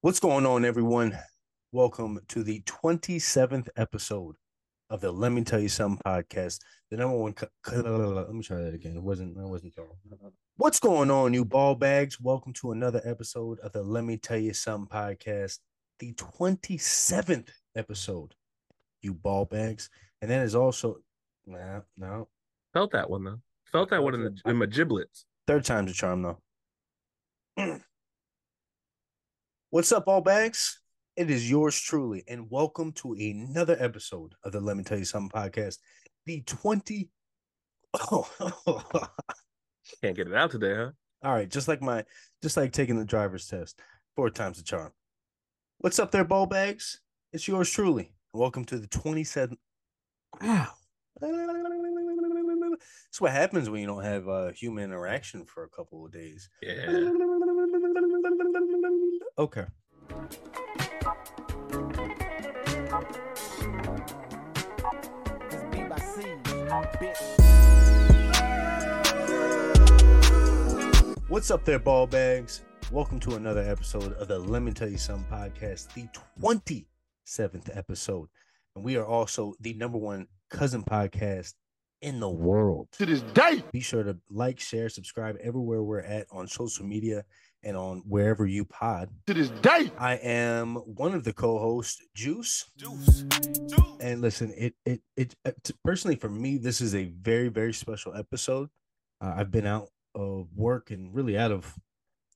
What's going on, everyone? Welcome to the 27th episode of the Let Me Tell You Something podcast. The number one. Co- let me try that again. It wasn't. It wasn't. What's going on, you ball bags? Welcome to another episode of the Let Me Tell You Something podcast, the 27th episode, you ball bags. And that is also, nah, no, Felt that one though. Felt that one in, the, in my giblets. third time's a charm, though. What's up, all bags? It is yours truly, and welcome to another episode of the Let Me Tell You Something podcast. The 20. Oh, Can't get it out today, huh? all right, just like my, just like taking the driver's test, four times the charm. What's up there, ball bags? It's yours truly. Welcome to the 27th. Wow. That's what happens when you don't have uh, human interaction for a couple of days. Yeah. Okay. This beat by C, bitch. What's up there, ball bags? Welcome to another episode of the Let Me Tell You Something podcast, the 27th episode. And we are also the number one cousin podcast in the world. to this day. Be sure to like, share, subscribe everywhere we're at on social media and on wherever you pod. To this day. I am one of the co-hosts, Juice. Juice. And listen, it it it uh, personally for me, this is a very very special episode. Uh, I've been out of work and really out of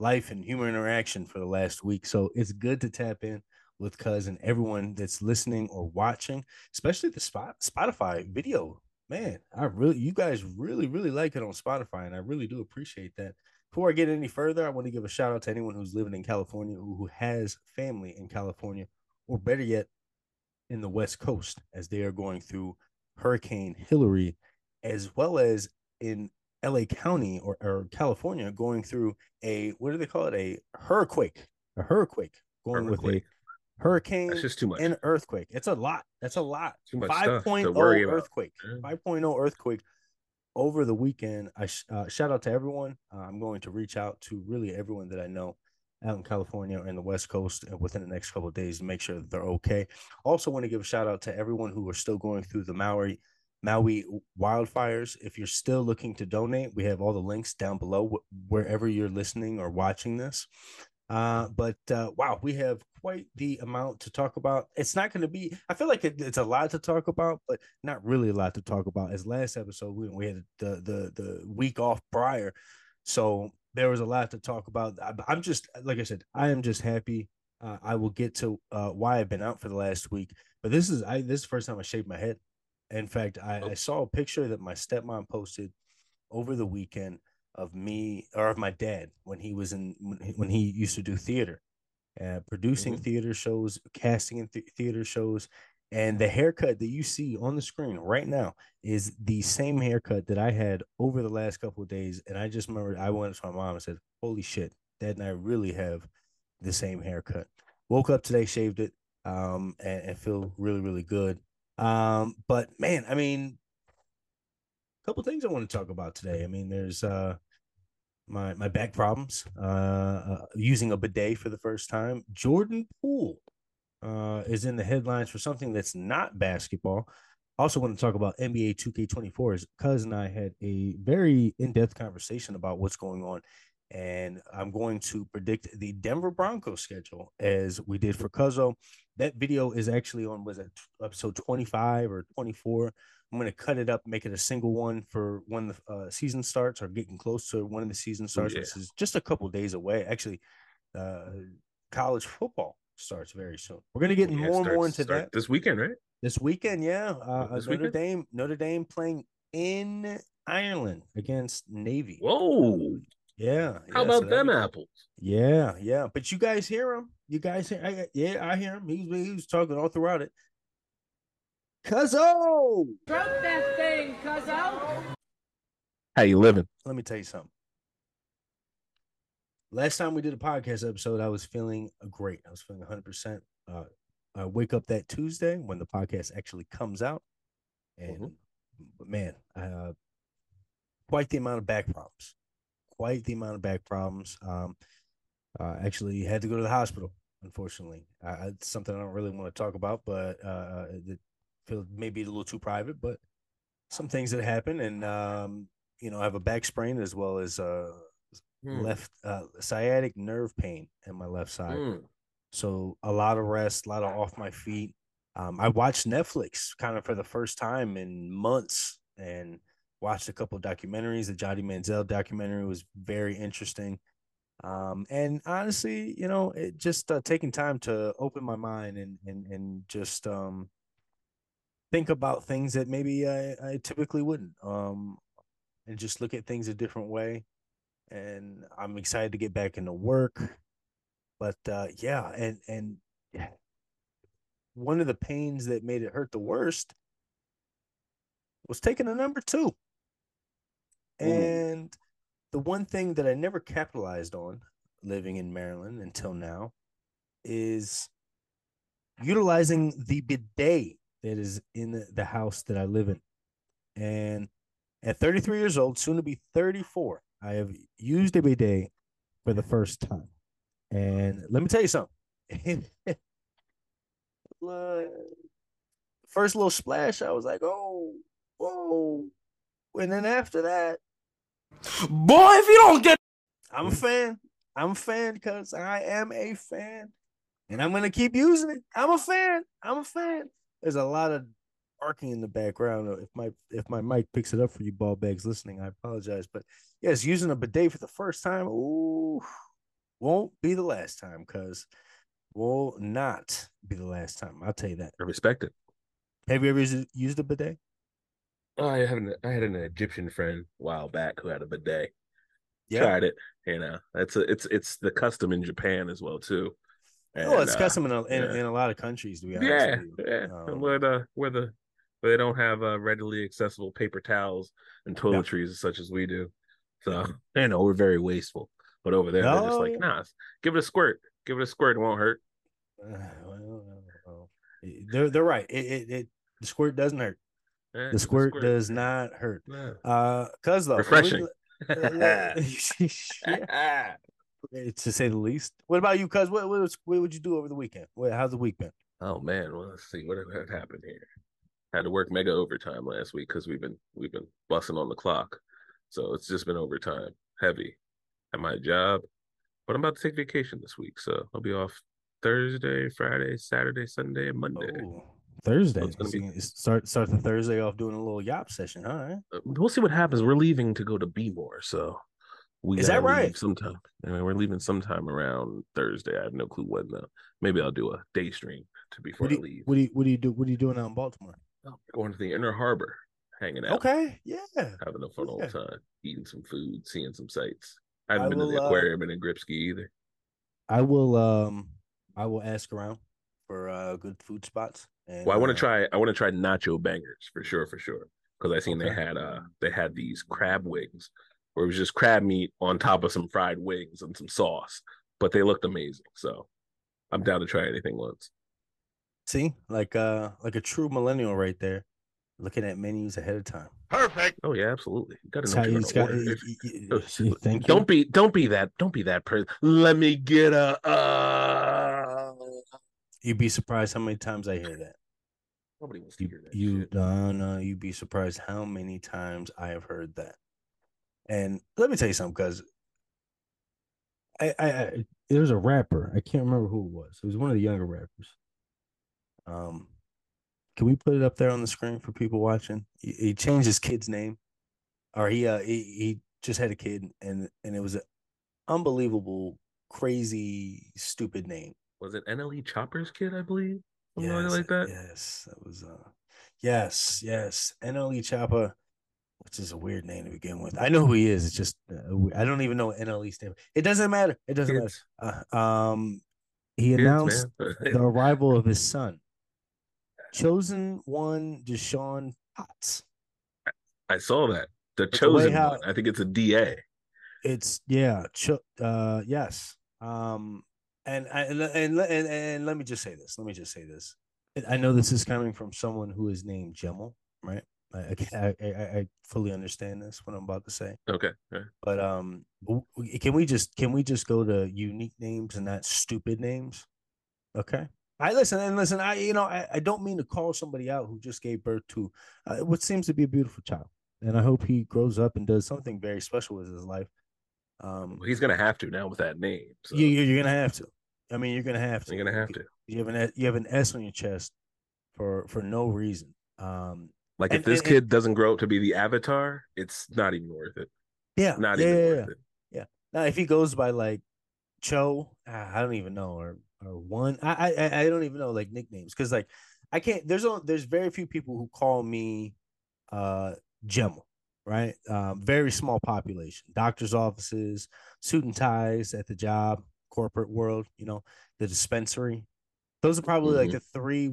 life and human interaction for the last week, so it's good to tap in with Cuz and everyone that's listening or watching, especially the spot Spotify video. Man, I really you guys really really like it on Spotify, and I really do appreciate that. Before I get any further, I want to give a shout out to anyone who's living in California who, has family in California, or better yet, in the West Coast as they are going through Hurricane Hilary, as well as in LA County or, or California going through a what do they call it? A hurricane. A hurricane going with a hurricane That's just too much. and earthquake. It's a lot. That's a lot. Too much 5.0 worry about. earthquake. Yeah. 5.0 earthquake over the weekend. I sh- uh, shout out to everyone. Uh, I'm going to reach out to really everyone that I know out in California and the West Coast and within the next couple of days to make sure that they're okay. Also, want to give a shout out to everyone who are still going through the Maui Maui wildfires. If you're still looking to donate, we have all the links down below wh- wherever you're listening or watching this. Uh, but uh, wow, we have quite the amount to talk about. It's not going to be. I feel like it, it's a lot to talk about, but not really a lot to talk about. As last episode, we, we had the the the week off prior, so there was a lot to talk about. I, I'm just like I said, I am just happy. Uh, I will get to uh, why I've been out for the last week, but this is I this is the first time I shaved my head. In fact, I, I saw a picture that my stepmom posted over the weekend of me or of my dad when he was in when he, used to do theater, uh, producing Mhm. theater shows, casting in th- theater shows, and the haircut that you see on the screen right now is the same haircut that I had over the last couple of days. And I just remember I went to my mom and said, "Holy shit, Dad and I really have the same haircut." Woke up today, shaved it, um, and, and feel really really good. Um, but man, I mean, a couple things I want to talk about today. I mean, there's uh my my back problems, uh, uh using a bidet for the first time. Jordan Poole uh is in the headlines for something that's not basketball. Also want to talk about NBA 2K24 as cuz and I had a very in-depth conversation about what's going on and I'm going to predict the Denver Broncos schedule as we did for Cuzzo. That video is actually on was it episode 25 or 24. I'm going to cut it up, make it a single one for when the uh, season starts or getting close to when the season starts, yeah. which is just a couple days away. Actually, uh, college football starts very soon. We're going to get Yeah, more and more into that this weekend, right? this weekend. Yeah, uh, This Notre weekend? Dame, Notre Dame playing in Ireland against Navy. Whoa! Yeah. How yeah, about that'd them be- apples? Yeah, yeah. But you guys hear him. You guys hear I, yeah, I hear him. He, was- he was talking all throughout it. Cuzzo! Stroke that thing, cuzzo. How you living? Let me tell you something. Last time we did a podcast episode, I was feeling great. I was feeling 100%. Uh, I wake up that Tuesday when the podcast actually comes out. And, Mhm. but man, uh, quite the amount of back problems. Quite the amount of back problems. Um, uh, actually had to go to the hospital unfortunately. Uh, it's something I don't really want to talk about, but uh, it feels maybe a little too private. But some things that happen, and um, you know, I have a back sprain as well as uh, Hmm. left uh, sciatic nerve pain in my left side. Hmm. So a lot of rest, a lot of off my feet. Um, I watched Netflix kind of for the first time in months and watched a couple of documentaries. The Johnny Manziel documentary was very interesting. Um, and honestly, you know, it just uh, taking time to open my mind and and and just um think about things that maybe I, I typically wouldn't. Um, and just look at things a different way. And I'm excited to get back into work. But uh, yeah, and and yeah, one of the pains that made it hurt the worst was taking a number two. Ooh. And the one thing that I never capitalized on living in Maryland until now is utilizing the bidet that is in the, house that I live in. And at 33 years old, soon to be 34, I have used a bidet for the first time. And let me tell you something. First little splash, I was like, oh, whoa. And then after that, Boy, if you don't get I'm a fan. I'm a fan because I am a fan. And I'm gonna keep using it. I'm a fan. I'm a fan. There's a lot of barking in the background. Uh, if my if my mic picks it up for you ball bags listening, I apologize. But yes, using a bidet for the first time, ooh, won't be the last time, cuz will not be the last time. I'll tell you that. I respect it. Have you ever used, a bidet? Oh, I have an I had an Egyptian friend a while back who had a bidet. Yeah. Tried it. You know, it's a, it's it's the custom in Japan as well too. And, it's uh, custom in a, in, yeah. in a lot of countries, to be honest. yeah, yeah. Um, where the where the where they don't have uh, readily accessible paper towels and toiletries such as we do. So you know we're very wasteful. But over there, they're just like, nah, give it a squirt. Give it a squirt. It won't hurt. Uh, well, well, they're they're right. It, it it the squirt doesn't hurt. The it a squirt does not hurt. Yeah. Uh, cause though, Refreshing. yeah, to say the least. What about you? Cuz what what, was- what would you do over the weekend? What, how's the week been? Oh man, well let's see what happened here. Had to work mega overtime last week because we've been we've been busting on the clock, so it's just been overtime heavy at my job. But I'm about to take vacation this week, so I'll be off Thursday, Friday, Saturday, Sunday, and Monday. Oh, Thursday. So it's gonna be- start start the Thursday off doing a little yop session. All right. Uh, We'll see what happens. We're leaving to go to Bmore, so we Is that right? Sometime. I mean, we're leaving sometime around Thursday. I have no clue when though. Maybe I'll do a day stream to before What do I leave. what do you what do you do? What are you doing out in Baltimore? Oh, going to the Inner Harbor, hanging out. Okay. Yeah. having a fun Yeah. old time, eating some food, seeing some sights. I haven't I been to will, the uh, aquarium in Gripski either. I will um I will ask around for uh good food spots. And, Well, I want uh, to try. I want to try nacho bangers for sure, for sure. Because I seen they had uh they had these crab wings, where it was just crab meat on top of some fried wings and some sauce, but they looked amazing. So I'm down to try anything once. See, like uh like a true millennial right there, looking at menus ahead of time. Perfect. Oh yeah, absolutely. You gotta That's know how what you're you gonna got. order. y- If- y- y- if- y- Thank you. don't be don't be that don't be that person. Let me get a uh You'd be surprised how many times I hear that. nobody wants to hear that you shit. no, no, you'd be surprised how many times I have heard that. And let me tell you something, because I, I, I there was a rapper. I can't remember who it was. It was one of the younger rappers. Um, can we put it up there on the screen for people watching? He, he changed his kid's name, or he uh he, he just had a kid, and and it was an unbelievable, crazy, stupid name. Was it NLE Choppa's kid, I believe? Something Yes, like that. Yes, that was uh yes, yes. NLE Choppa, which is a weird name to begin with. I know who he is. It's just uh, I don't even know what NLE stands. for. It doesn't matter. It doesn't Kids, matter. Uh, um he announced the arrival of his son. Chosen one Deshaun Potts. I saw that. The the chosen how- one. I think it's a DA. It's yeah, cho- uh yes. Um and I and, and and and let me just say this. Let me just say this. I know this is coming from someone who is named Gemel, right? I, I, I, fully understand this what I'm about to say, Okay. right. but um, can we just can we just go to unique names and not stupid names? Okay. I listen and listen. I you know I, I don't mean to call somebody out who just gave birth to uh, what seems to be a beautiful child, and I hope he grows up and does something very special with his life. Um, Well, he's gonna have to now with that name. So you you- you're gonna have to. I mean, you're gonna have to. you're gonna have to. You have an you have an S on your chest for for no reason. Um, Like And- if this and- kid doesn't grow up to be the avatar, it's not even worth it. yeah, Not yeah, even yeah, worth yeah. it. Yeah. Now, if he goes by like Cho, ah, I don't even know, or or one, I I I- don't even know like nicknames because like I can't. There's only there's very few people who call me uh Gemma, right? Um, very small population. Doctors' offices, suit and ties at the job, corporate world, you know, the dispensary. Those are probably like Mhm. the three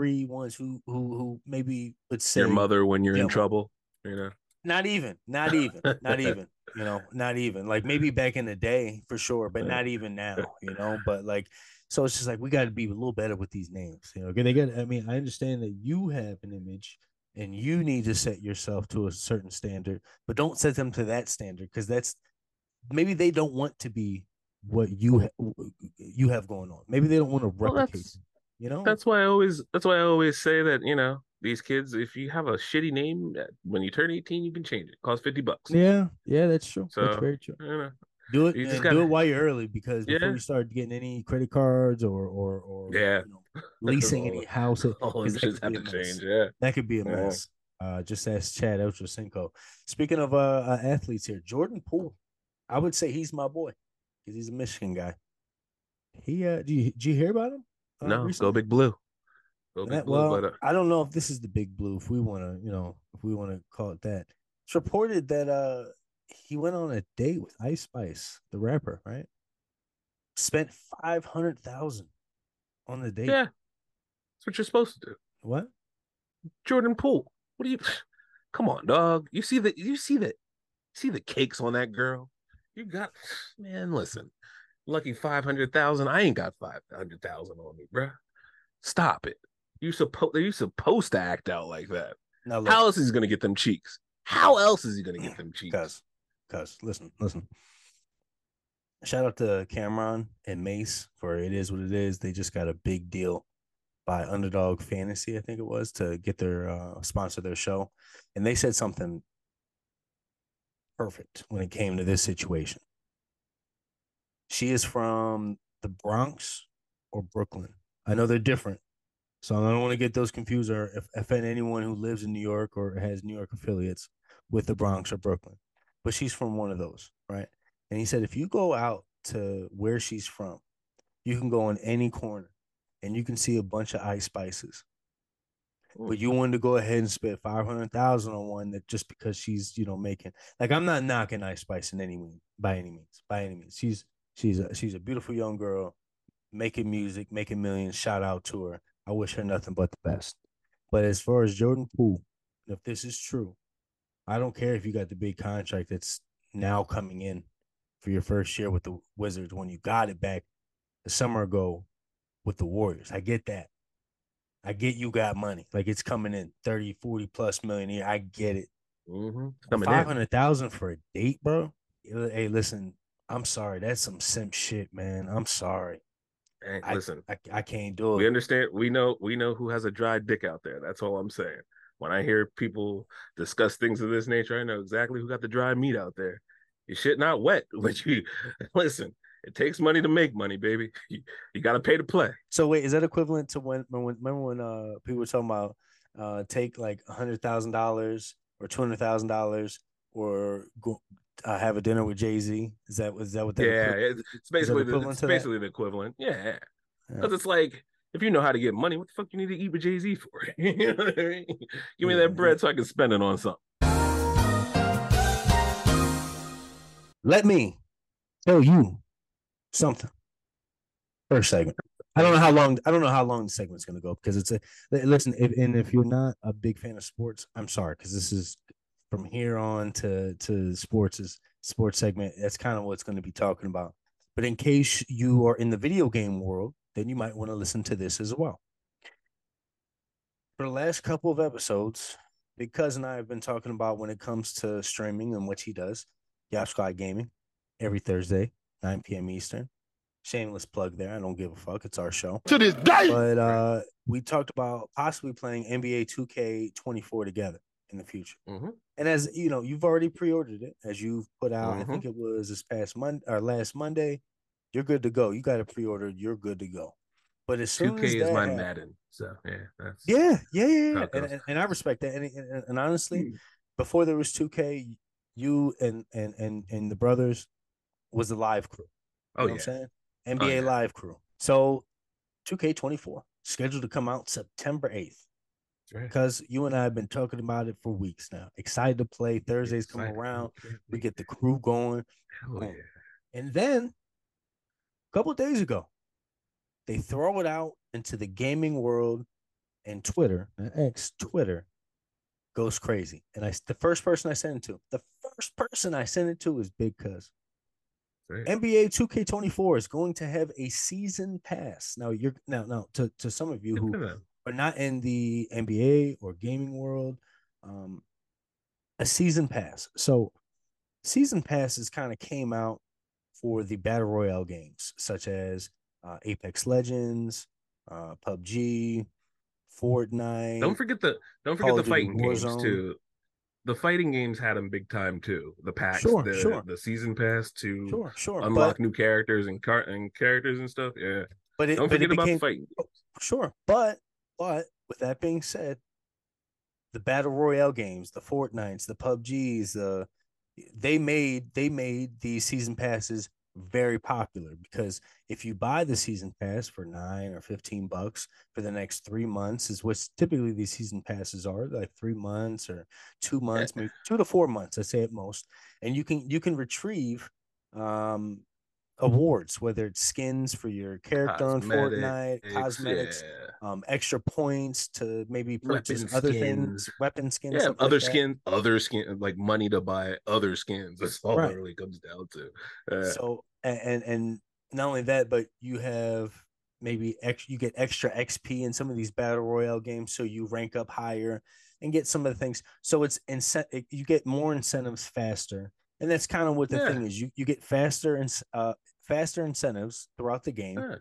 one- three ones who who who maybe would say Your mother when you're in Gemma. trouble, you know. not even, not even, not even, you know, not even. Like maybe back in the day for sure, but not even now, you know. But like, so it's just like we got to be a little better with these names, you know. 'cause They got. I mean, I understand that you have an image and you need to set yourself to a certain standard, but don't set them to that standard because that's maybe they don't want to be what you ha- you have going on. Maybe they don't want to Well, replicate. that's- it, you know, That's why I always that's why I always say that, you know, these kids, if you have a shitty name, uh, when you turn 18, you can change it. It costs 50 bucks. yeah, yeah, that's true. that's So, very true. You know, Do it just do gotta- it while you're early because before you start getting any credit cards or or or Yeah. you know, leasing any house, houses, all them 'cause that could have be to a mess. change. Yeah. that could be a Yeah. mess. Uh, just ask Chad Ochocinco. Speaking of uh, uh, athletes here, Jordan Poole, I would say he's my boy because he's a Michigan guy. He uh, do you, did you hear about him? Uh, no, go recently? big blue. Go big That- blue. well, but, uh, I don't know if this is the big blue. If we want to, you know, if we want to call it that. It's reported that uh he went on a date with Ice Spice, the rapper, right? Spent five hundred thousand on the date. yeah. That's what you're supposed to do. What? Jordan Poole. What do you come on, dog? You see the you see the see the cakes on that girl? You got man, listen. Lucky five hundred thousand. I ain't got five hundred thousand on me, bruh. Stop it. You supposed you supposed to act out like that. Now look, How else is he gonna get them cheeks? How else is he gonna get them cheeks? cuz, cuz, listen, listen. Shout out to Cameron and Mace for it is what it is. They just got a big deal by Underdog Fantasy, I think it was, to get their uh sponsor their show. And they said something perfect when it came to this situation. She is from the Bronx or Brooklyn. I know they're different. So I don't want to get those confused or if, offend anyone who lives in New York or has New York affiliates with the Bronx or Brooklyn. But she's from one of those, right? And he said if you go out to where she's from, you can go in any corner and you can see a bunch of ice spices. Hmm. But you wanted to go ahead and spend five hundred thousand on one that just because she's you know making like I'm not knocking Ice Spice in any means by any means by any means she's she's a, she's a beautiful young girl making music making millions shout out to her I wish her nothing but the best but as far as Jordan Poole if this is true I don't care if you got the big contract that's now coming in for your first year with the Wizards when you got it back a summer ago with the Warriors I get that I get you got money. Like it's coming in 30, 40 plus million a year. I get it. Mm-hmm. Coming Five in. hundred thousand for a date, bro. Hey, listen, I'm sorry. That's some simp shit, man. I'm sorry. Hey, I- listen, I, I can't do it. we understand. We know. We know who has a dry dick out there. That's all I'm saying. When I hear people discuss things of this nature, I know exactly who got the dry meat out there. Your shit not wet, but you listen. It takes money to make money, baby. You, you got to pay to play. So wait, is that equivalent to when, when remember when uh people were talking about uh take like a hundred thousand dollars or two hundred thousand dollars or go uh, have a dinner with Jay Z? Is that was that what that yeah, equi- it's, basically the, equivalent it's to that? the equivalent. Yeah, Yeah. because it's like if you know how to get money, what the fuck you need to eat with Jay Z for? you know what I mean? Give me Yeah, that bread so I can spend it on something. Let me tell you something. First segment. I don't know how long. I don't know how long the segment's going to go because it's a listen. If, and if you're not a big fan of sports, I'm sorry because this is from here on to to sports is sports segment. That's kind of what's going to be talking about. But in case you are in the video game world, then you might want to listen to this as well. For the last couple of episodes, Big Cousin and I have been talking about when it comes to streaming and what he does. Yap Squad Gaming every Thursday, 9 p.m. Eastern. Shameless plug there. I don't give a fuck. It's our show. To this day. But uh, we talked about possibly playing NBA 2K24 together in the future. Mhm. And as you know, you've already pre-ordered it, as you've put out. I Mhm. think it was this past Monday or last Monday. You're good to go. You got it pre-ordered. You're good to go. But as soon 2K as is my hap- Madden. So yeah, that's yeah, yeah, yeah, yeah. And, and, and I respect that. And, and, and honestly, Mm. before there was 2K, you and and and and the brothers was the live crew. You Oh know yeah. what I'm saying? NBA yeah. live crew. So 2K24 scheduled to come out September 8th Right. Because you and I have been talking about it for weeks now. Excited to play. Thursdays come around. We get the crew going. Hell yeah. And then a couple days ago, they throw it out into the gaming world and Twitter, X Twitter goes crazy. And I the first person I sent it to, the first person I sent it to is Big Cuz. NBA 2K24 is going to have a season pass. Now you're now now to, to some of you who not in the NBA or gaming world, um, a season pass. So, season passes kind of came out for the battle royale games, such as uh, Apex Legends, uh, PUBG, Fortnite. Don't forget the don't forget Call the fighting games too. The fighting games had them big time too. The packs, Sure, the sure. the season pass to sure, sure, unlock but new characters and car and characters and stuff. Yeah. but it, Don't but forget about became the fighting. games. Sure, but but with that being said, the battle royale games, the Fortnites, the PUBGs, the they made they made these season passes very popular because if you buy the season pass for nine or fifteen bucks for the next three months, is what typically these season passes are like three months or two months, maybe two to four months, I say at most, and you can you can retrieve um awards, whether it's skins for your character on Fortnite, cosmetics, Yeah. um, extra points to maybe purchase Weapon other skins. things, weapon skins, Yeah, like other that. skins, other skin, like money to buy other skins. That's all Right. it really comes down to. Uh, So and, and and not only that, but you have maybe ex, you get extra XP in some of these battle royale games, so you rank up higher and get some of the things. So it's incent you get more incentives faster, and that's kind of what the Yeah. thing is. You you get faster and uh faster incentives throughout the game. yeah.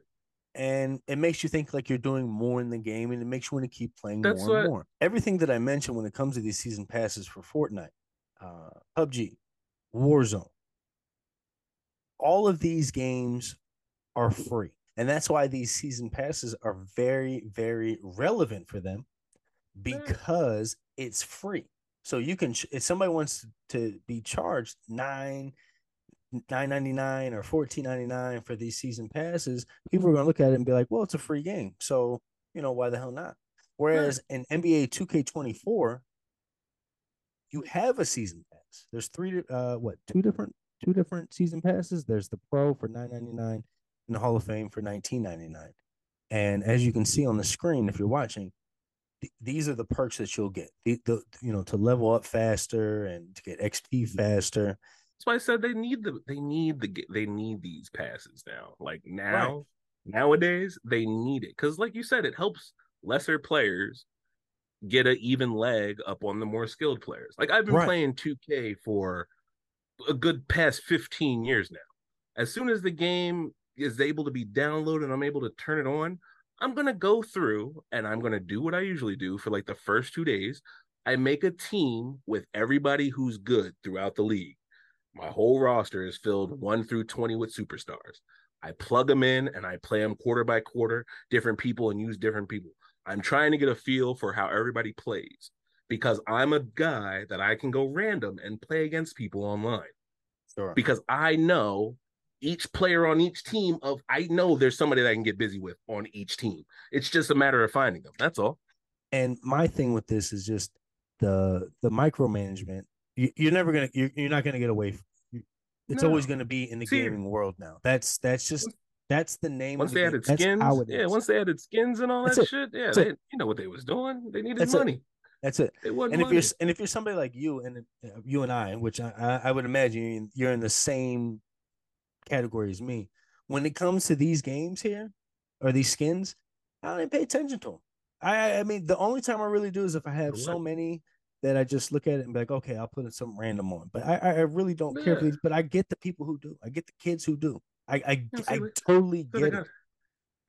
and it makes you think like you're doing more in the game and it makes you want to keep playing That's more and more everything that i mentioned when it comes to these season passes for fortnite uh pubg warzone all of these games are free and that's why these season passes are very very relevant for them because it's free so you can if somebody wants to be charged nine 9.99 or 14.99 for these season passes people are going to look at it and be like well it's a free game. So you know why the hell not? Whereas in nba 2k24 you have a season pass. There's three uh what two different two different season passes? There's the pro for 9.99 and the hall of fame for 19.99 and as you can see on the screen if you're watching th- these are the perks that you'll get the, the you know to level up faster and to get xp mm-hmm. faster That's why I said they need the they need the they need these passes now. Like now, nowadays they need it because, like you said, it helps lesser players get an even leg up on the more skilled players. Like I've been Right. playing 2K for a good past 15 years now. As soon as the game is able to be downloaded and I'm able to turn it on, I'm gonna go through and I'm gonna do what I usually do for like the first two days. I make a team with everybody who's good throughout the league. My whole roster is filled one through 20 with superstars. I plug them in and I play them quarter by quarter, different people, and use different people. I'm trying to get a feel for how everybody plays because I'm a guy that I can go random and play against people online sure because I know each player on each team of I know there's somebody that I can get busy with on each team. It's just a matter of finding them. That's all. and my thing with this is just the the micromanagement you, you're never gonna you're, you're not gonna get away from you- it's always gonna be in the See- gaming world now that's that's just that's the name Once of the they game. added That's skins, it yeah, once they added skins and all That's that it. shit, yeah, they, you know what they was doing. They needed That's it. money. that's it It and if money. you're and if you're somebody like you and uh, you and I, which I I would imagine you're in the same category as me, when it comes to these games here or these skins, I don't even pay attention to them. I I mean, the only time I really do is if I have so many that I just look at it and be like, okay, I'll put in some random on. But I I really don't care for these. But I get the people who do. I get the kids who do. I I, Yeah, I totally So I get got, it.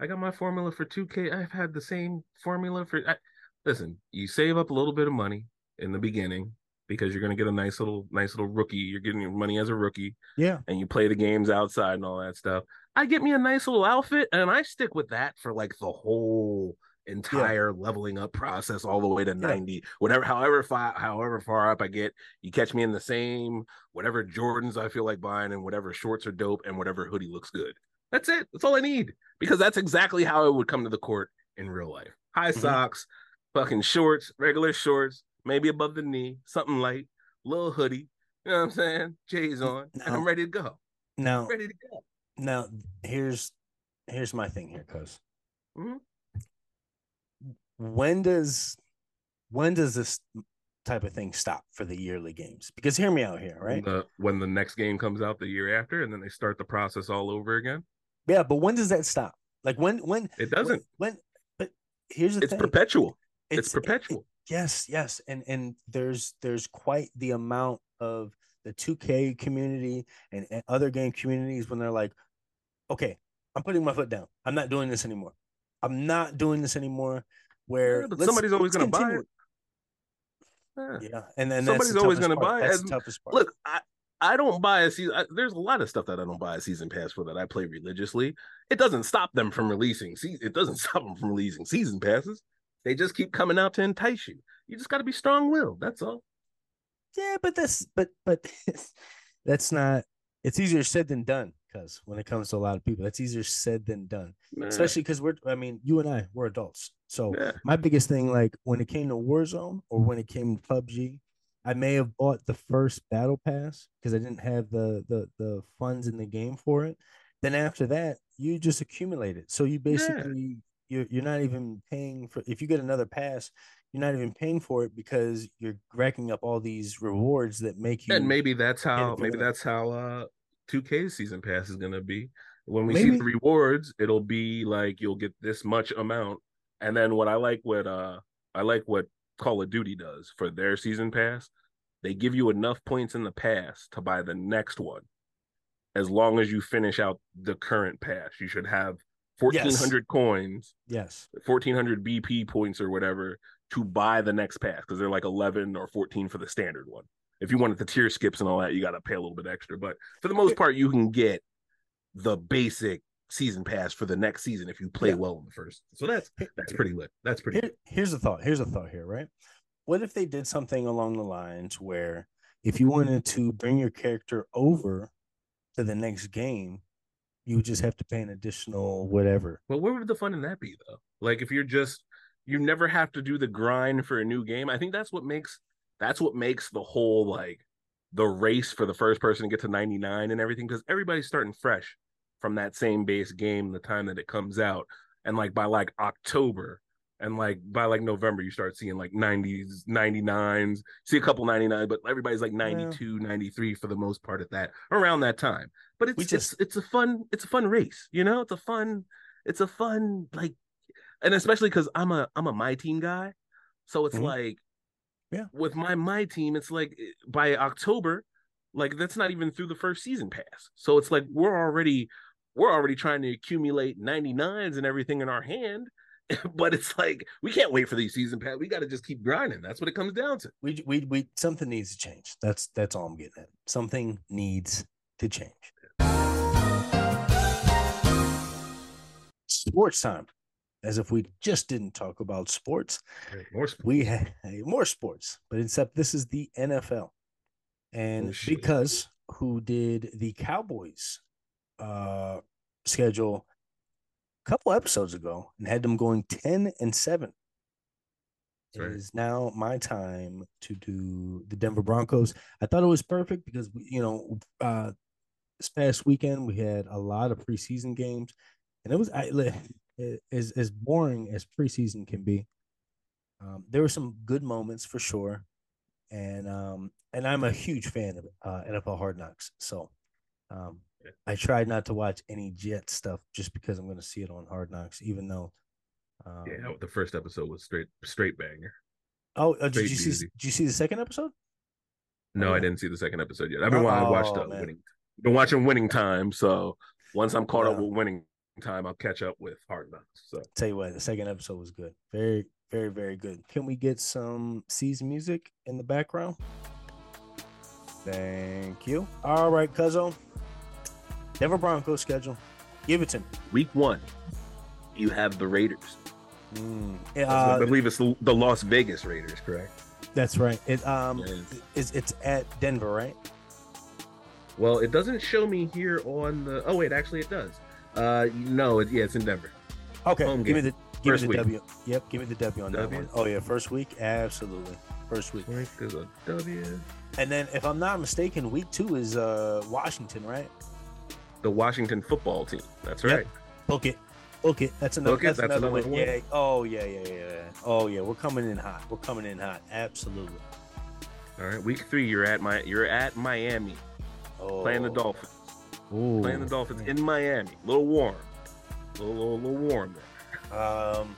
I got my formula for 2K. I've had the same formula for. I, listen, you save up a little bit of money in the beginning because you're going to get a nice little, nice little rookie. You're getting your money as a rookie, Yeah. and you play the games outside and all that stuff. I get me a nice little outfit, and I stick with that for like the whole entire leveling up process all the way to 90 whatever however far however far up i get you catch me in the same whatever jordans i feel like buying and whatever shorts are dope and whatever hoodie looks good that's it that's all i need because that's exactly how it would come to the court in real life high Mhm. socks fucking shorts regular shorts maybe above the knee something light little hoodie you know what i'm saying j's on and i'm ready to go Now ready to go now here's here's my thing here, cuz. Mhm. When does when does this type of thing stop for the yearly games? Because hear me out here, right? when the, when the next game comes out the year after and then they start the process all over again Yeah, but when does that stop? Like when when it doesn't when, when but here's the thing. it's thing. perpetual it's, it- perpetual Yes, yes, and and there's there's quite the amount of the 2K community and, and other game communities when they're like, okay, I'm putting my foot down. I'm not doing this anymore. I'm not doing this anymore. Where Yeah, somebody's always gonna buy it. Yeah. Yeah, and then Somebody's always gonna buy it, the toughest part. Look, I I don't buy a season. I, there's a lot of stuff that I don't buy a season pass for that I play religiously. It doesn't stop them from releasing. Se- it doesn't stop them from releasing season passes. They just keep coming out to entice you. You just got to be strong willed. That's all. yeah, but that's but but that's not. It's easier said than done. Because when it comes to a lot of people, that's easier said than done. Nah, Especially because we're. I mean, you and I, we're adults. So yeah. my biggest thing, like when it came to Warzone or when it came to PUBG, I may have bought the first battle pass because I didn't have the the the funds in the game for it. Then after that, you just accumulate it. So you basically you're you're not even paying for if you get another pass, you're not even paying for it because you're racking up all these rewards that make you and maybe that's how maybe that. that's how uh 2K season pass is gonna be. When we see the rewards, it'll be like you'll get this much amount. And then what I like what uh I like what Call of Duty does for their season pass. They give you enough points in the pass to buy the next one. As long as you finish out the current pass, you should have 1400 coins, yes. 1400 BP points or whatever to buy the next pass because they're like 11 or 14 for the standard one. If you wanted the tier skips and all that, you got to pay a little bit extra. But for the most part, you can get the basic season pass for the next season if you play Yeah. well in the first. So that's that's pretty lit. That's pretty. Here, here's a thought. Here's a thought here, right? What if they did something along the lines where if you wanted to bring your character over to the next game, you would just have to pay an additional whatever. Well, where would the fun in that be though? Like if you're just you never have to do the grind for a new game. I think that's what makes that's what makes the whole like the race for the first person to get to 99 and everything because everybody's starting fresh from that same base game the time that it comes out and like by like October and like by like November you start seeing like 90s 99s see a couple 99 but everybody's like 92 93 for the most part at that around that time but it's just just- it's a fun it's a fun race you know it's a fun it's a fun like and especially because i'm a i'm a my team guy so it's Mhm. like Yeah. with my my team it's like eh, by october like that's not even through the first season pass so it's like we're already we're already trying to accumulate 99s and everything in our hand but it's like we can't wait for these season pass we got to just keep grinding that's what it comes down to We we we something needs to change. That's that's all I'm getting at. Something needs to change. Sports time. As if we just didn't talk about sports. more sp- we have more sports, but except this is the NFL. And Oh, because who did the Cowboys uh schedule a couple episodes ago and had them going 10 and 7. It right. is now my time to do the Denver Broncos. I thought it was perfect because we, you know, uh this past weekend we had a lot of preseason games and it was I, li- as as boring as preseason can be. Um, there were some good moments for sure, and um, and I'm a huge fan of uh, NFL Hard Knocks. So, um, I tried not to watch any Jet stuff just because I'm going to see it on Hard Knocks, even though. Um, yeah the first episode was straight straight banger Oh, uh, did you see? easy. Did you see the second episode? no Oh, i didn't see the second episode yet i've been wa- I watched Oh, uh, winning been watching winning time so Once I'm caught up with winning time, I'll catch up with Hard Knocks. So Tell you what, the second episode was good. Very, very, very good. Can we get some season music in the background? Thank you. All right, Cuzzo. Denver Broncos schedule. Give it to me. week one, you have the Raiders. Mm, I uh, believe it's the the Las Vegas Raiders, correct? that's right. It um, Yeah. it's it's at Denver, right? Well, it doesn't show me here on the. Oh wait, actually it does. Uh, no, it, yeah, it's in Denver. Okay, Home give me the give First me the week. W. Yep, give me the W on that W? one. Oh yeah, first week, absolutely, first week. Week is a W. And then, if I'm not mistaken, week two is uh Washington, right? The Washington football team. That's Yep. right. Book it. Book it. That's another. Book That's, that's another, another one. one. Yeah. Oh yeah, yeah, yeah, yeah. Oh yeah, we're coming in hot. We're coming in hot. Absolutely. All right, week three, you're at my you're at Miami Oh, playing the Dolphins. Ooh. Playing the Dolphins in Miami. A little warm. A little, little, little warm there. Um,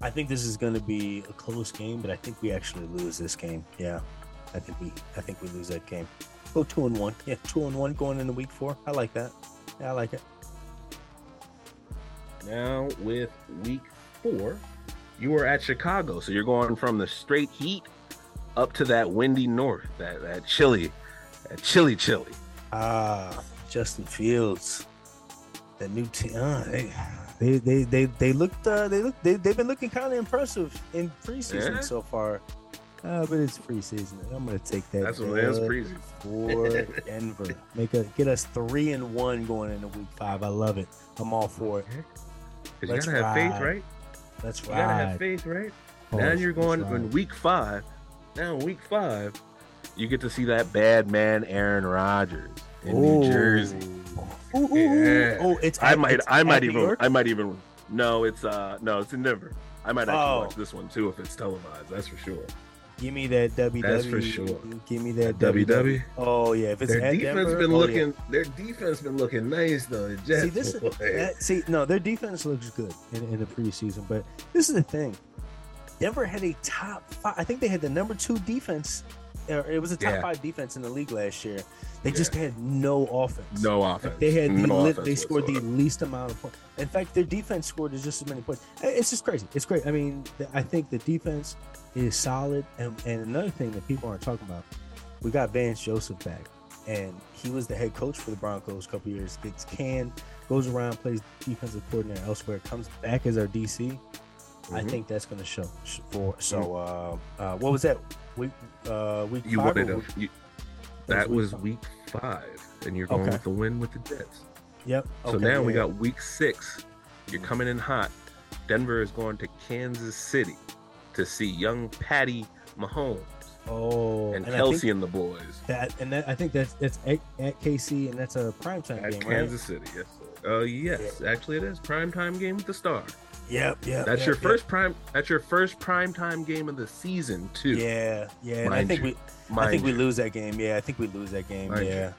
I think this is going to be a close game, but I think we actually lose this game. Yeah, I think we. I think we lose that game. Go two and one. Yeah, two and one going into week four. I like that. Yeah, I like it. Now with week four, you are at Chicago, so you're going from the straight heat up to that windy north, that that chilly, that chilly, chilly. Ah, Justin Fields, that new team. Uh, they, they, they, they, they looked. Uh, they look. They, they've been looking kind of impressive in preseason Yeah? so far. Uh, but it's preseason. I'm gonna take that. That's what it is, dub crazy. for Denver. Make a get us three and one going into week five. I love it. I'm all for it. Because you Let's gotta have faith, right? Let's You gotta have faith, right? Oh, now you're going in week five. Now in week five, you get to see that bad man Aaron Rodgers in New Jersey. Ooh, ooh, ooh. Yeah. Oh, it's. I at- might, it's I might even? I might even. No, it's uh, no, it's in Denver. I might actually Oh. watch this one too if it's televised. That's for sure. Give me that WW. That's for sure. Give me that That WW. WW. Oh yeah, if it's Their defense Denver, been oh, yeah. looking. Their defense been looking nice though. Jets. See, this that, see no, their defense looks good in, in the preseason, but this is the thing. Denver had a top five. I think they had the number two defense. It was a top Yeah. five defense in the league last year. They Yeah. just had no offense. no Like, offense. they had the no li- they scored the least amount of points. In fact, their defense scored just as many points. It's just crazy. It's great. I mean, I think the defense is solid. And, and another thing that people aren't talking about, we got Vance Joseph back, and he was the head coach for the Broncos a couple years. Gets canned, goes around, plays defensive coordinator elsewhere, comes back as our DC. I Mhm. think that's going to show sh- for. So, uh, uh, what was that week? Uh, week You five wanted a, week- you, that was five? week five, and you're going Okay. with the win with the Jets. Yep. So okay, now we yeah. got week six. You're coming in hot. Denver is going to Kansas City to see young Patty Mahomes oh and I think- Kelce and the boys That and that I think that's that's at, at KC and that's a primetime at game, Kansas City. Yes. Uh, yes, actually it is prime time game with the Star. Yep, yep. That's yep, your yep. first prime. That's your first prime time game of the season too. Yeah, yeah. And I think you. we I think we lose that game. Yeah, I think we lose that game. Mind you. yeah.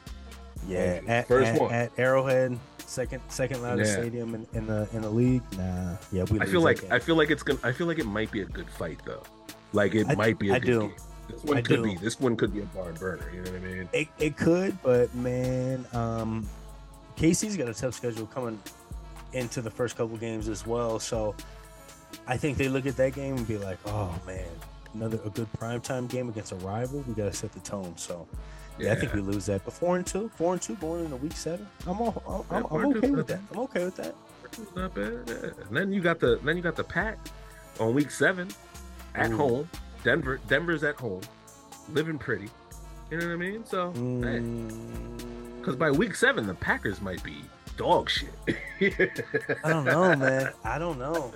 Yeah. At, First at, one. at Arrowhead, second second loudest Yeah. stadium in, in the in the league. Nah. Yeah, we I feel like game. I feel like it's gonna. I feel like it might be a good fight though. Like it I- might be a I good do. game. This one I could do. be. This one could be a barn burner. You know what I mean? it, it could, but man, um KC's got a tough schedule coming into the first couple games as well. So I think they look at that game and be like, oh man, another a good primetime game against a rival. We gotta set the tone. So yeah, I think we lose that. But four and two, four and two going into week seven. I'm all, I'm, Yeah, I'm, I'm okay with that. I'm okay with that. Not bad. And then you got the then you got the pack on week seven at Ooh. home. Denver Denver's at home, living pretty. You know what I mean? So because Mm, by week seven the Packers might be dog shit. I don't know, man. I don't know.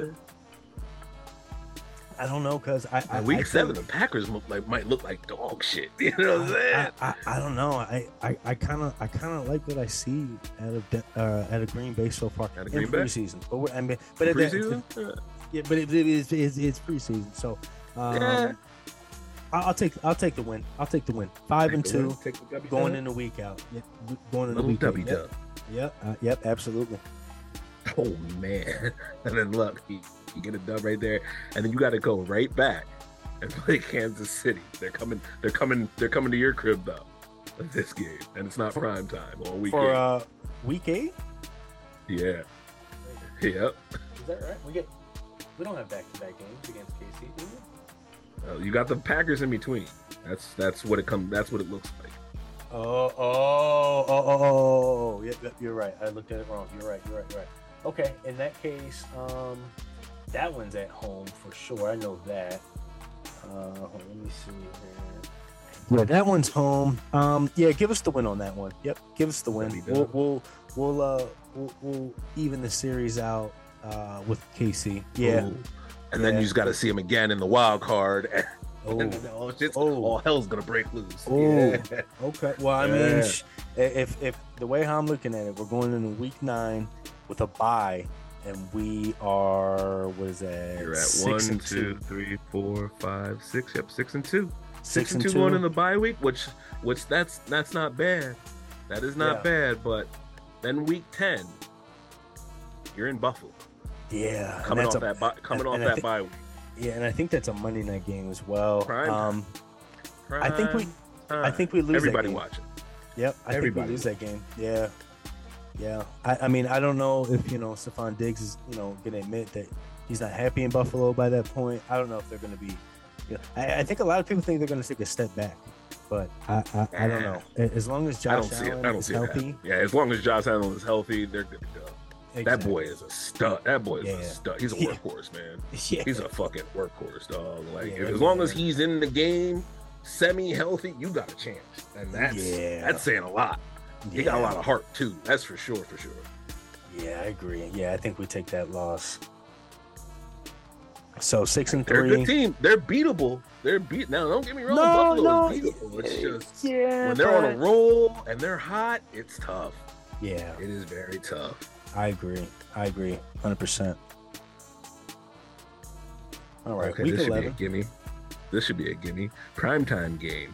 I don't know because I, I week I seven, think- the Packers look like might look like dog shit. You know what I'm saying? I, I, I don't know. I I I kind of I kind of like what I see out of De- uh, out of Green Bay so far Out of in Green Bay? preseason. But we're- I mean, but it, Preseason? yeah, but it, it is it's, it's preseason. So um, Yeah. I'll, take I'll take the win. I'll take the win. Five and Take the win, two take the W going in the week out. Yeah, going in the week. W out. Yep. Yep. Uh, yep. Absolutely. Oh man! And then look, you, you get a dub right there, and then you got to go right back and play Kansas City. They're coming. They're coming. They're coming to your crib though. This game, and it's not prime time on weekend. For uh, week eight. Yeah. Yep. Is that right? We get we don't have back to back games against KC, do we? Uh, you got the Packers in between. That's that's what it come. That's what it looks like. Oh, oh, oh, oh, oh, oh, yeah, yeah, you're right. I looked at it wrong. You're right. You're right. You're right. Okay, in that case, um, that one's at home for sure. I know that. Uh, let me see here. Yeah, that one's home. Um, yeah, give us the win on that one. Yep, give us the win. We'll we'll we'll uh we'll, we'll even the series out uh with KC. Yeah. Ooh. And then you just got to see him again in the wild card. Oh, And shit's, Oh. all hell's gonna break loose. Oh. Yeah. Okay. Well, I Yeah. mean, sh- if if the way how I'm looking at it, we're going into week nine with a bye, and we are what is that? You're at Six one, and two, three, four, five, six. Yep, six and two. Six Six and and two, going in the bye week, which which that's that's not bad. That is not Yeah. bad. But then week ten, you're in Buffalo, Yeah, coming off a- that bye, coming and- off and that thi- bye week. Yeah, and I think that's a Monday night game as well. Prime Um, I think we, Prime I think we lose. everybody that game. watching. Yep, I Everybody. think we lose that game. Yeah, yeah. I, I mean, I don't know if you know Stefon Diggs is you know going to admit that he's not happy in Buffalo by that point. I don't know if they're going to be. You know, I, I think a lot of people think they're going to take a step back, but I, I, I don't know. As long as I Josh don't see it. Allen I don't is see healthy. Yeah, as long as Josh Allen is healthy, they're good to go. That boy is a stud. That boy is Yeah. a stud. He's a Yeah. workhorse, man. Yeah, He's a fucking workhorse, dog. Like Yeah, as long as he's in the game, semi healthy, you got a chance, and that's Yeah. that's saying a lot. He got a lot of heart too. That's for sure, for sure. Yeah, I agree. Yeah, I think we take that loss. So six and three. They're a good team. They're beatable. They're beat. Now, don't get me wrong. No, Buffalo no, is beatable. It's just yeah, when they're on a roll and they're hot, it's tough. Yeah, It is very tough. I agree. I agree, hundred percent. All right, okay, this should be a gimme. This should be a gimme. Primetime game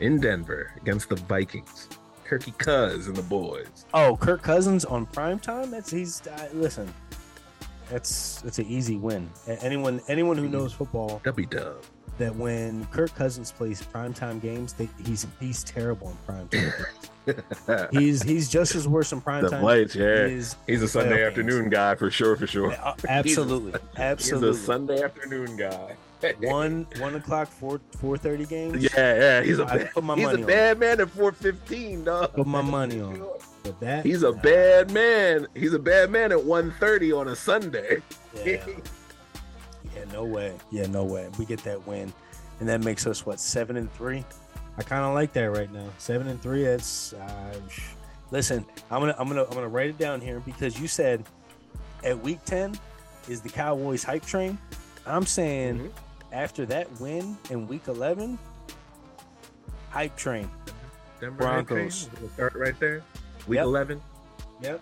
in Denver against the Vikings. Kirky Cuz and the boys. Oh, Kirk Cousins on prime time. That's he's uh, listen. That's that's an easy win. Anyone anyone who knows football W dub. That when Kirk Cousins plays primetime games, they, he's he's terrible in prime time. the he's he's just as worse in primetime. yeah. Is He's a Sunday afternoon guy for sure, for sure. absolutely, He's absolutely. a Sunday afternoon guy. one one o'clock four four thirty games. Yeah, yeah. He's a I bad, put my he's a money on bad man at 415, dog. Put my money on. But that He's a nah, bad man. He's a bad man at 1:30 on a Sunday. Yeah. Yeah, no way. Yeah, no way. We get that win, and that makes us what seven and three. I kind of like that right now. Seven and three. That's uh, listen. I'm gonna I'm gonna I'm gonna write it down here because you said at week ten is the Cowboys hype train. I'm saying Mhm. after that win in week eleven, hype train. Denver Broncos. We'll start right there. Week Yep. 11. Yep.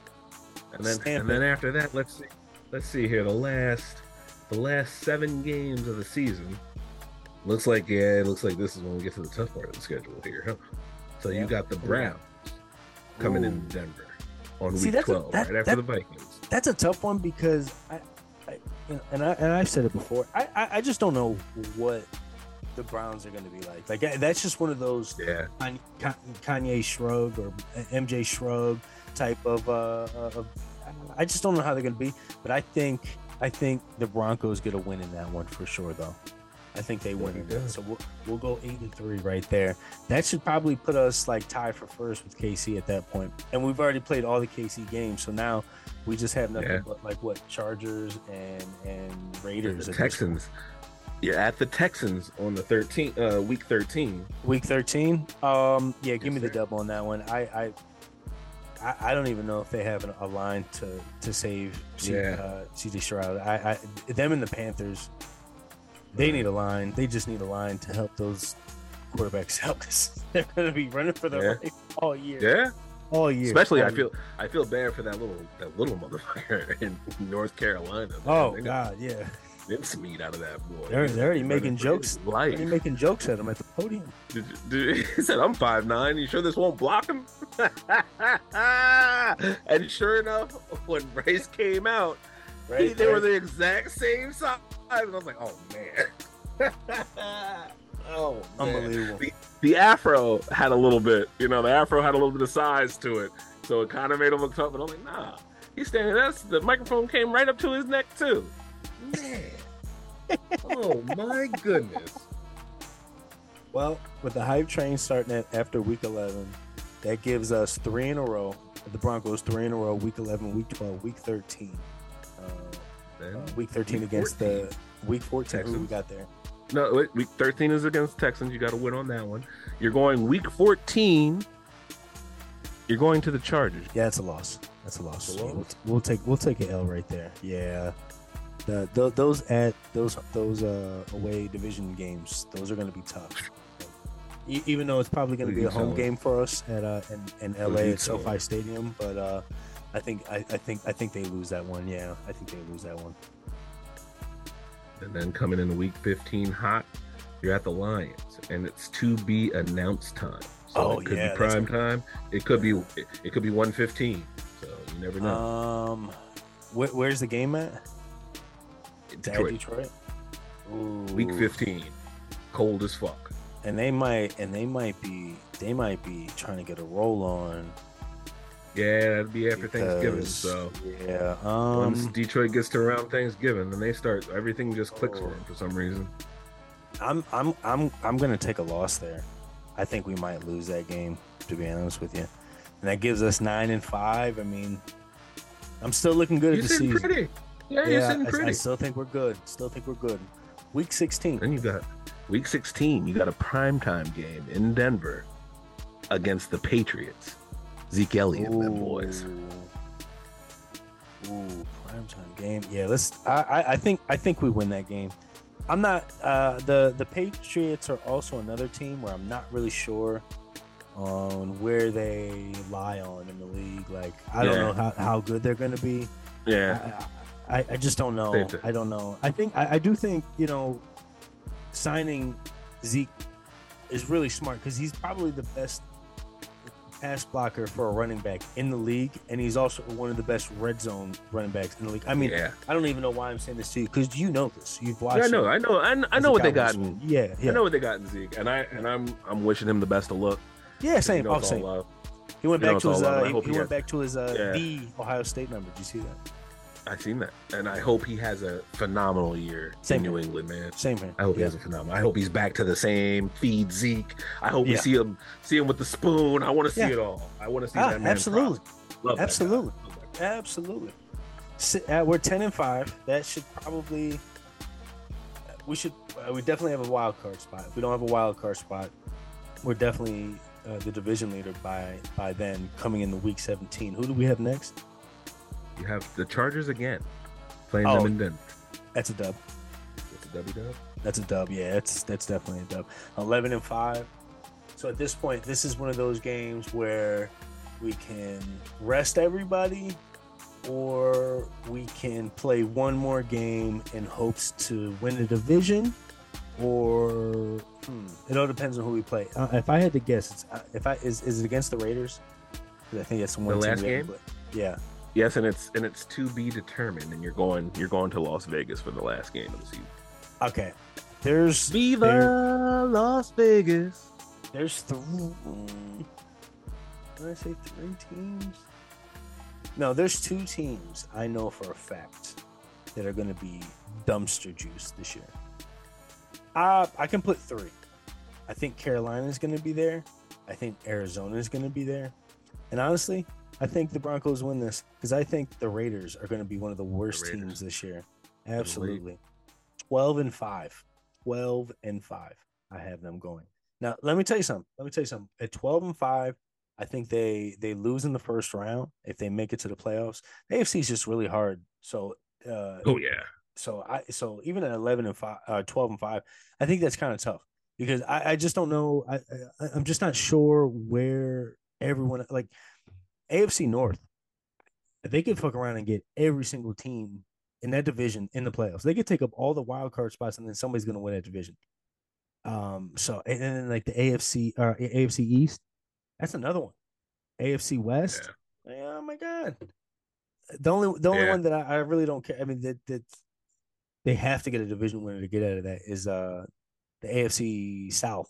And then and then after that, let's see. Let's see here. The last the last seven games of the season. Looks like yeah, it looks like this is when we get to the tough part of the schedule here. Huh? So Yeah. you got the Browns coming Ooh. in Denver on See, week that's a- 12, that- right after that- the Vikings. that's a tough one because I, I and I and I've said it before. I, I I just don't know what the Browns are going to be like. Like that's just one of those Yeah. Kanye, Kanye shrug or MJ shrug type of. Uh, of I just don't know how they're going to be, but I think I think the Broncos get a win in that one for sure, though. I think they win in Very that. good. So we'll, we'll go eight and three right there. That should probably put us like tied for first with KC at that point. And we've already played all the KC games, so now we just have nothing Yeah. but like what Chargers and and Raiders. The Texans. You're at the Texans on the 13th, uh, week 13. Week thirteen. Um, yeah, give Yes, me the sir. double on that one. I I. I I don't even know if they have an- a line to to save C, Yeah. uh, CJ Stroud. I, I them and the Panthers, they need a line. They just need a line to help those quarterbacks out because they're going to be running for their Yeah. life all year. Yeah. all year. Especially, all I year. feel I feel bad for that little that little motherfucker in North Carolina. man. Oh God, yeah. Out of that boy. They're they're already making jokes. Life. They're making jokes at him at the podium. He said, "I'm five nine. You sure this won't block him?" and sure enough, when Bryce came out, he- Right? they were the exact same size. And I was like, "Oh man." oh, man. Unbelievable. The, the afro had a little bit, you know, the afro had a little bit of size to it, so it kind of made him look tough. But I'm like, nah, He's standing. That's the microphone came right up to his neck too. Man. Oh my goodness. Well, with the hype train starting at after week 11, that gives us three in a row. The Broncos three in a row: week 11, week 12, week 13. Uh, Then, uh, week 13 Week against 14. the week 14. Who we got there? no, wait, week 13 is against Texans. You got to win on that one. You're going week 14. You're going to the Chargers. Yeah, it's a loss. That's a loss. That's a loss? we'll, we'll take we'll take an L right there. Yeah. Th those at those those uh away division games, those are going to be tough. E- even though it's probably going to be a home game for us at uh in, in LA at SoFi? Stadium, but uh I think I, I think I think they lose that one. Yeah, I think they lose that one. And then coming in week 15 hot, you're at the Lions, and it's to be announced time. So Oh, it could yeah, be prime time. It could be it, it could be 115. So you never know. Um, where, where's the game at? Detroit, Detroit. week 15, cold as fuck. and they might and they might be they might be trying to get a roll on Yeah, that'd be after Thanksgiving. So yeah once um Detroit gets to around Thanksgiving, then they start everything just clicks Oh. for them for some reason. i'm i'm i'm i'm gonna take a loss there i think we might lose that game to be honest with you and that gives us nine and five i mean i'm still looking good You're at the season pretty. Yeah, you're sitting I, I still think we're good still think we're good week 16 Then you got week 16. You got a primetime game in Denver against the Patriots. Zeke Elliott, them boys. Ooh, Ooh, primetime game. Yeah, let's. I, I, I think I think we win that game. I'm not. Uh, the the Patriots are also another team where I'm not really sure on where they lie on in the league. Like I don't know how, how good they're going to be. Yeah, I, I, just don't know. I don't know. I think I, I do think you know signing Zeke is really smart because he's probably the best pass blocker for a running back in the league, and he's also one of the best red zone running backs in the league. I mean, yeah. I don't even know why I'm saying this to you because you know this. You've watched. Yeah, I know, I know, I, I know what they got in. Yeah, yeah, I know what they got in Zeke, and I and I'm I'm wishing him the best of luck. yeah. You Same. know oh, same. He went back to his. all love, Uh, and I he hope he he went back to his uh, the Ohio State number. Did you see that? I seen that, and I hope he has a phenomenal year Same in New here. England, man. Same here. I hope he has a phenomenal. I hope he's back to the same feed Zeke. I hope we see him see him with the spoon. I want to see Yeah. it all. I want to see Ah, that man. absolutely. Love. Absolutely. Absolutely. Uh, we're ten and five. That should probably. We should. Uh, we definitely have a wild card spot. If we don't have a wild card spot, we're definitely uh, the division leader by by then. Coming in the week seventeen. Who do we have next? You have the Chargers again, playing Oh. them in Denver. That's a dub. It's a W dub. That's a dub. Yeah, that's that's definitely a dub. Eleven and five. So at this point, this is one of those games where we can rest everybody, or we can play one more game in hopes to win the division, or hmm, it all depends on who we play. Uh, if I had to guess, it's uh, if I is is it against the Raiders? I think that's the one. The team last game? played. Yeah. Yes, and it's and it's to be determined. And you're going you're going to Las Vegas for the last game of the season. Okay. There's Viva there- Las Vegas. There's three. Did I say three teams? No, there's two teams I know for a fact that are going to be dumpster juice this year. Uh, I can put three. I think Carolina is going to be there. I think Arizona is going to be there. And honestly, I think the Broncos win this because I think the Raiders are going to be one of the worst Raiders. teams this year. Absolutely. 12 and 5. 12 and 5. I have them going. Now, let me tell you something. Let me tell you something. At 12 and 5, I think they they lose in the first round if they make it to the playoffs. The AFC is just really hard. So uh Oh yeah. so I so even at 11 and 5 uh 12 and 5, I think that's kind of tough because I I just don't know I, I I'm just not sure where everyone like AFC North they could fuck around and get every single team in that division in the playoffs. They could take up all the wild card spots and then somebody's going to win that division. Um so and then like the AFC or AFC East, that's another one. AFC West. Yeah, oh my god. The only the only Yeah. one that I, I really don't care. I mean that that they have to get a division winner to get out of that is uh the AFC South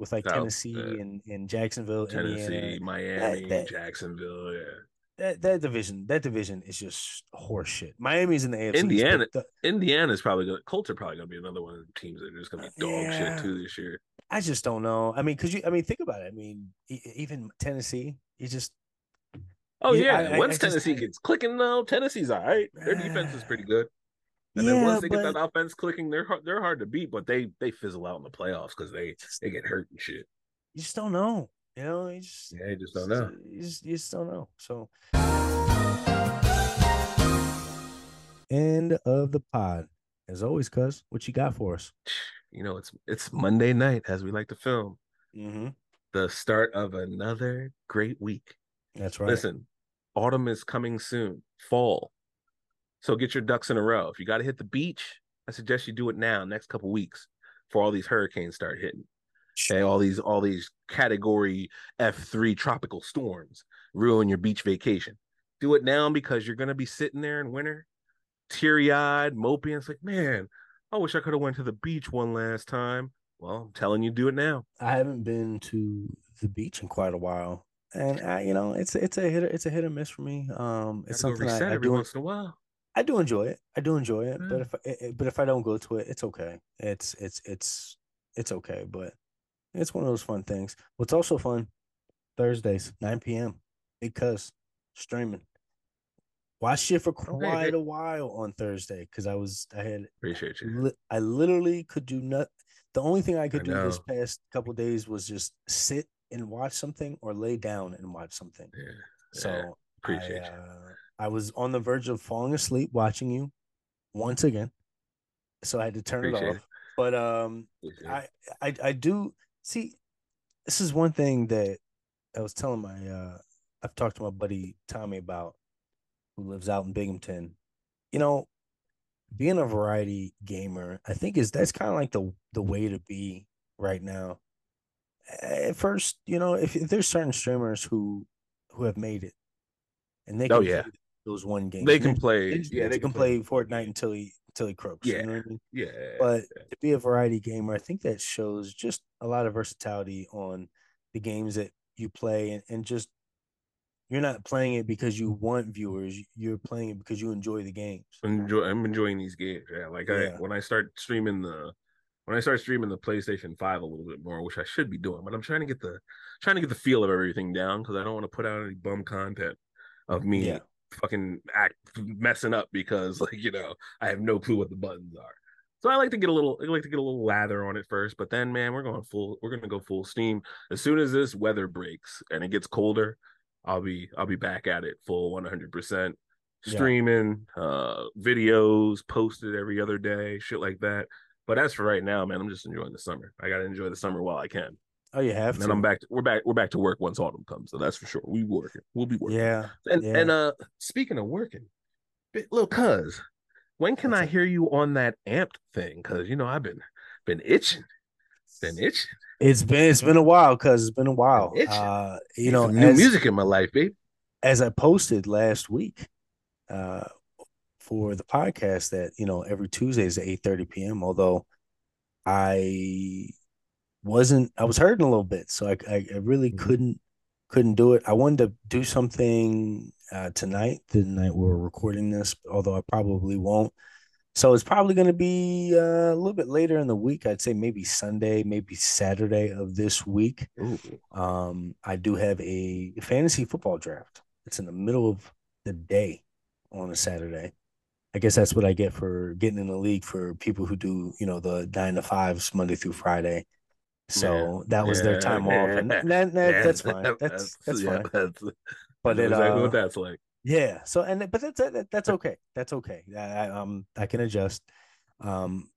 with like South, Tennessee yeah. and, and Jacksonville, Tennessee, Indiana. Miami, that- Jacksonville. Yeah. that that division that division is just horseshit. Miami's in the AFC. Indiana- the- Indiana's probably gonna Colts are probably gonna be another one of the teams that are just gonna be uh, dog Yeah. shit too this year. I just don't know. I mean, because you, I mean, think about it. I mean, e- even Tennessee, you just Oh Yeah, I- I- once I just- Tennessee gets clicking though, Tennessee's all right. Their defense is pretty ah. good. And then once they but get that offense clicking, they're hard, they're hard to beat, but they they fizzle out in the playoffs because they just- they get hurt and shit. you just don't know. You know, you just Yeah, you just don't know. You just, you just don't know. So, end of the pod. As always, cuz, what you got for us? You know, it's it's Monday night as we like to film. Mm-hmm. The start of another great week. That's right. Listen, autumn is coming soon. Fall. So get your ducks in a row. If you got to hit the beach, I suggest you do it now, next couple weeks, before all these hurricanes start hitting. Okay, all these all these category F3 tropical storms ruin your beach vacation. Do it now because you're gonna be sitting there in winter, teary-eyed, mopey. And it's like, man, I wish I could have went to the beach one last time. Well, I'm telling you, do it now. I haven't been to the beach in quite a while, and I, you know, it's it's a hit it's a hit or miss for me. Um, it's something I, I every do once in a while. I do enjoy it. I do enjoy it, but mm. if I, it- it- but if I don't go to it, it's okay. It's it's it's it's okay, but it's one of those fun things. What's also fun? Thursdays, nine p.m. Because streaming. Watched it for Oh, quite a while on Thursday because I was I had Appreciate you. li- I literally could do not. The only thing I could I do this past couple days was just sit and watch something or lay down and watch something. Yeah, So yeah, appreciate I, you. uh, I was on the verge of falling asleep watching you once again, so I had to turn it Appreciate off. But um, I, I I do see. This is one thing that I was telling my. uh I've talked to my buddy Tommy about, who lives out in Binghamton. You know, being a variety gamer, I think is that's kind of like the the way to be right now. At first, you know, if, if there's certain streamers who who have made it, and they can Oh, yeah. Play those one games, They can play. then Yeah, they they can play Fortnite until he until he croaks. Yeah. you know I mean? Yeah, But yeah. to be a variety gamer, I think that shows just a lot of versatility on the games that you play, and, and just you're not playing it because you want viewers. You're playing it because you enjoy the games. enjoy I'm enjoying these games. Yeah, like I when I start streaming the when I start streaming the PlayStation 5 a little bit more, which I should be doing, but I'm trying to get the trying to get the feel of everything down because I don't want to put out any bum content of me Yeah. Fucking act messing up because like, you know, I have no clue what the buttons are. So I like to get a little I like to get a little lather on it first, but then man, we're going full we're gonna go full steam. As soon as this weather breaks and it gets colder, I'll be I'll be back at it full 100 percent Yeah. streaming, uh, videos posted every other day, shit like that. But as for right now, man, I'm just enjoying the summer. I gotta enjoy the summer while I can. Oh, you have And then to. I'm back. we're back. We're back to work once autumn comes. So that's for sure. We working. We'll be working. Yeah. And yeah. and uh, speaking of working, little cuz, when can What's I up? hear you on that amped thing? Cause you know I've been been itching, been itching. It's been it's been a while because it's been a while. itching. Uh, you know, new as, music in my life, babe. as I posted last week, uh, for the podcast that you know every Tuesday is at eight thirty p.m. Although I wasn't, I was hurting a little bit, so I I, I really Mhm. couldn't couldn't do it. I wanted to do something uh, tonight, the night we're recording this, although I probably won't. So it's probably going to be uh, a little bit later in the week. I'd say maybe Sunday, maybe Saturday of this week. Ooh. Um, I do have a fantasy football draft. It's in the middle of the day on a Saturday. I guess that's what I get for getting in the league for people who do, you know, the nine to fives Monday through Friday. So that was their Yeah, time off, and that, that, Yeah, that's fine. That's that's yeah, fine. That's, But that's it, exactly uh, what that's like. yeah. So and but that's that's okay. That's okay. I, I um I can adjust. Um.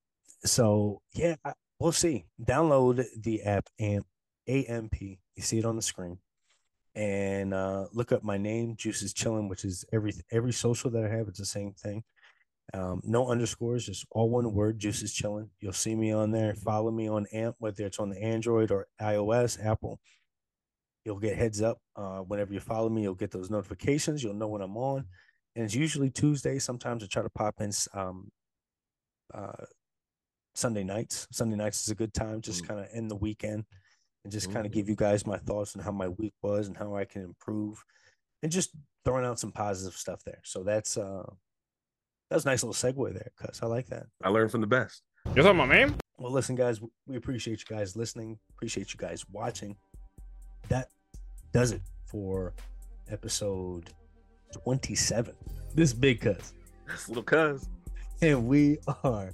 So yeah, I, we'll see. Download the app AMP AMP. You see it on the screen, and uh, look up my name. Juices chilling, which is every every social that I have. It's the same thing. Um, no underscores, just all one word. Juice is chilling. You'll see me on there. Follow me on AMP, whether it's on the Android or iOS, Apple. You'll get heads up uh, whenever you follow me. You'll get those notifications. You'll know when I'm on, and it's usually Tuesday. Sometimes I try to pop in um, uh, Sunday nights. Sunday nights is a good time, just Mm. kind of end the weekend, and just kind of Mm. give you guys my thoughts on how my week was and how I can improve. and just throwing out some positive stuff there. So that's uh that's a nice little segue there, cuz I like that. I learned from the best. You're talking about me? Well, listen, guys, we appreciate you guys listening. Appreciate you guys watching. That does it for episode 27. This big cuz. That's little cuz. And we are